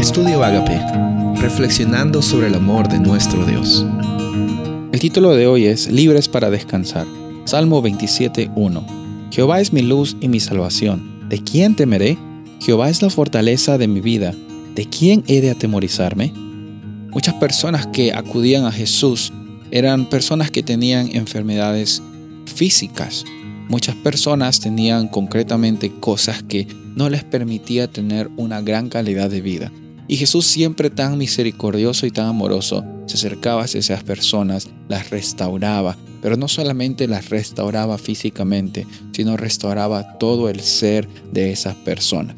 Estudio Agape, reflexionando sobre el amor de nuestro Dios. El título de hoy es Libres para descansar. Salmo 27.1. Jehová es mi luz y mi salvación. ¿De quién temeré? Jehová es la fortaleza de mi vida. ¿De quién he de atemorizarme? Muchas personas que acudían a Jesús eran personas que tenían enfermedades físicas. Muchas personas tenían concretamente cosas que no les permitía tener una gran calidad de vida. Y Jesús siempre tan misericordioso y tan amoroso se acercaba a esas personas, las restauraba, pero no solamente las restauraba físicamente, sino restauraba todo el ser de esas personas.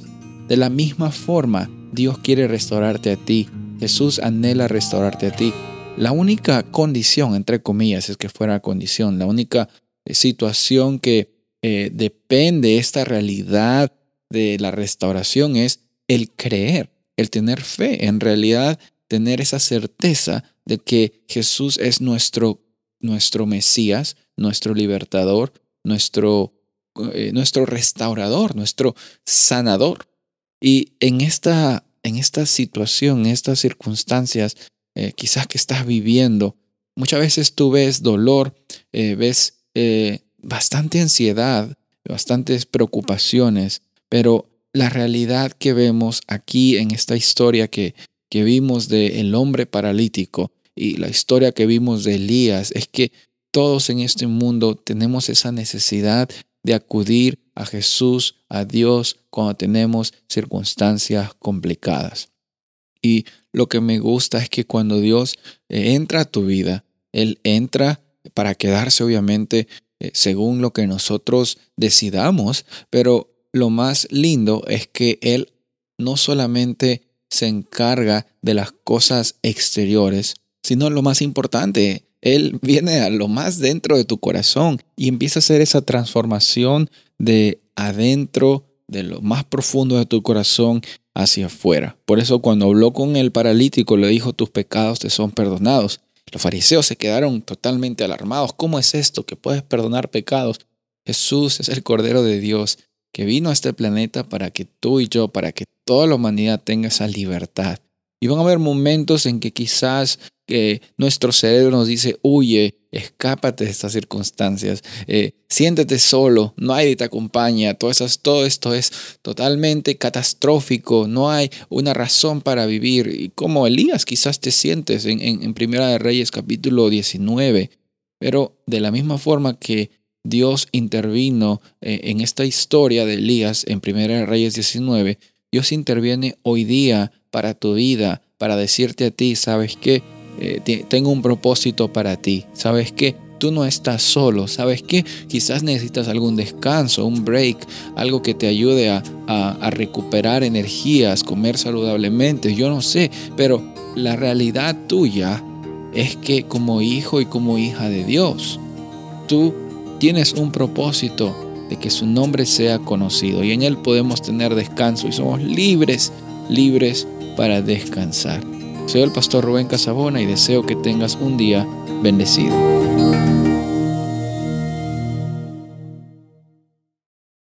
De la misma forma, Dios quiere restaurarte a ti. Jesús anhela restaurarte a ti. La única condición, entre comillas, es que fuera condición, la única eh, situación que eh, depende de esta realidad de la restauración es el creer, el tener fe, en realidad tener esa certeza de que Jesús es nuestro, nuestro Mesías, nuestro libertador, nuestro, eh, nuestro restaurador, nuestro sanador. Y en esta, en esta situación, en estas circunstancias, eh, quizás que estás viviendo, muchas veces tú ves dolor, eh, ves bastante ansiedad, bastantes preocupaciones, pero la realidad que vemos aquí en esta historia que, que vimos del el hombre paralítico y la historia que vimos de Elías es que todos en este mundo tenemos esa necesidad de acudir a Jesús, a Dios, cuando tenemos circunstancias complicadas. Y lo que me gusta es que cuando Dios eh, entra a tu vida, Él entra para quedarse obviamente eh, según lo que nosotros decidamos, pero lo más lindo es que Él no solamente se encarga de las cosas exteriores, sino lo más importante, Él viene a lo más dentro de tu corazón y empieza a hacer esa transformación de adentro, de lo más profundo de tu corazón hacia afuera. Por eso cuando habló con el paralítico le dijo, tus pecados te son perdonados. Los fariseos se quedaron totalmente alarmados. ¿Cómo es esto que puedes perdonar pecados? Jesús es el Cordero de Dios que vino a este planeta para que tú y yo, para que toda la humanidad tenga esa libertad. Y van a haber momentos en que quizás que nuestro cerebro nos dice, huye, escápate de estas circunstancias, eh, siéntete solo, no hay te acompaña, todo, todo esto es totalmente catastrófico, no hay una razón para vivir. Y como Elías quizás te sientes en, en, en Primera de Reyes capítulo 19, pero de la misma forma que Dios intervino eh, en esta historia de Elías en 1 Reyes 19, Dios interviene hoy día para tu vida, para decirte a ti, sabes que eh, tengo un propósito para ti, sabes que tú no estás solo, sabes que quizás necesitas algún descanso, un break, algo que te ayude a, a recuperar energías, comer saludablemente, yo no sé, pero la realidad tuya es que como hijo y como hija de Dios, tú tienes un propósito de que su nombre sea conocido y en él podemos tener descanso y somos libres, libres para descansar. Soy el pastor Rubén Casabona y deseo que tengas un día bendecido.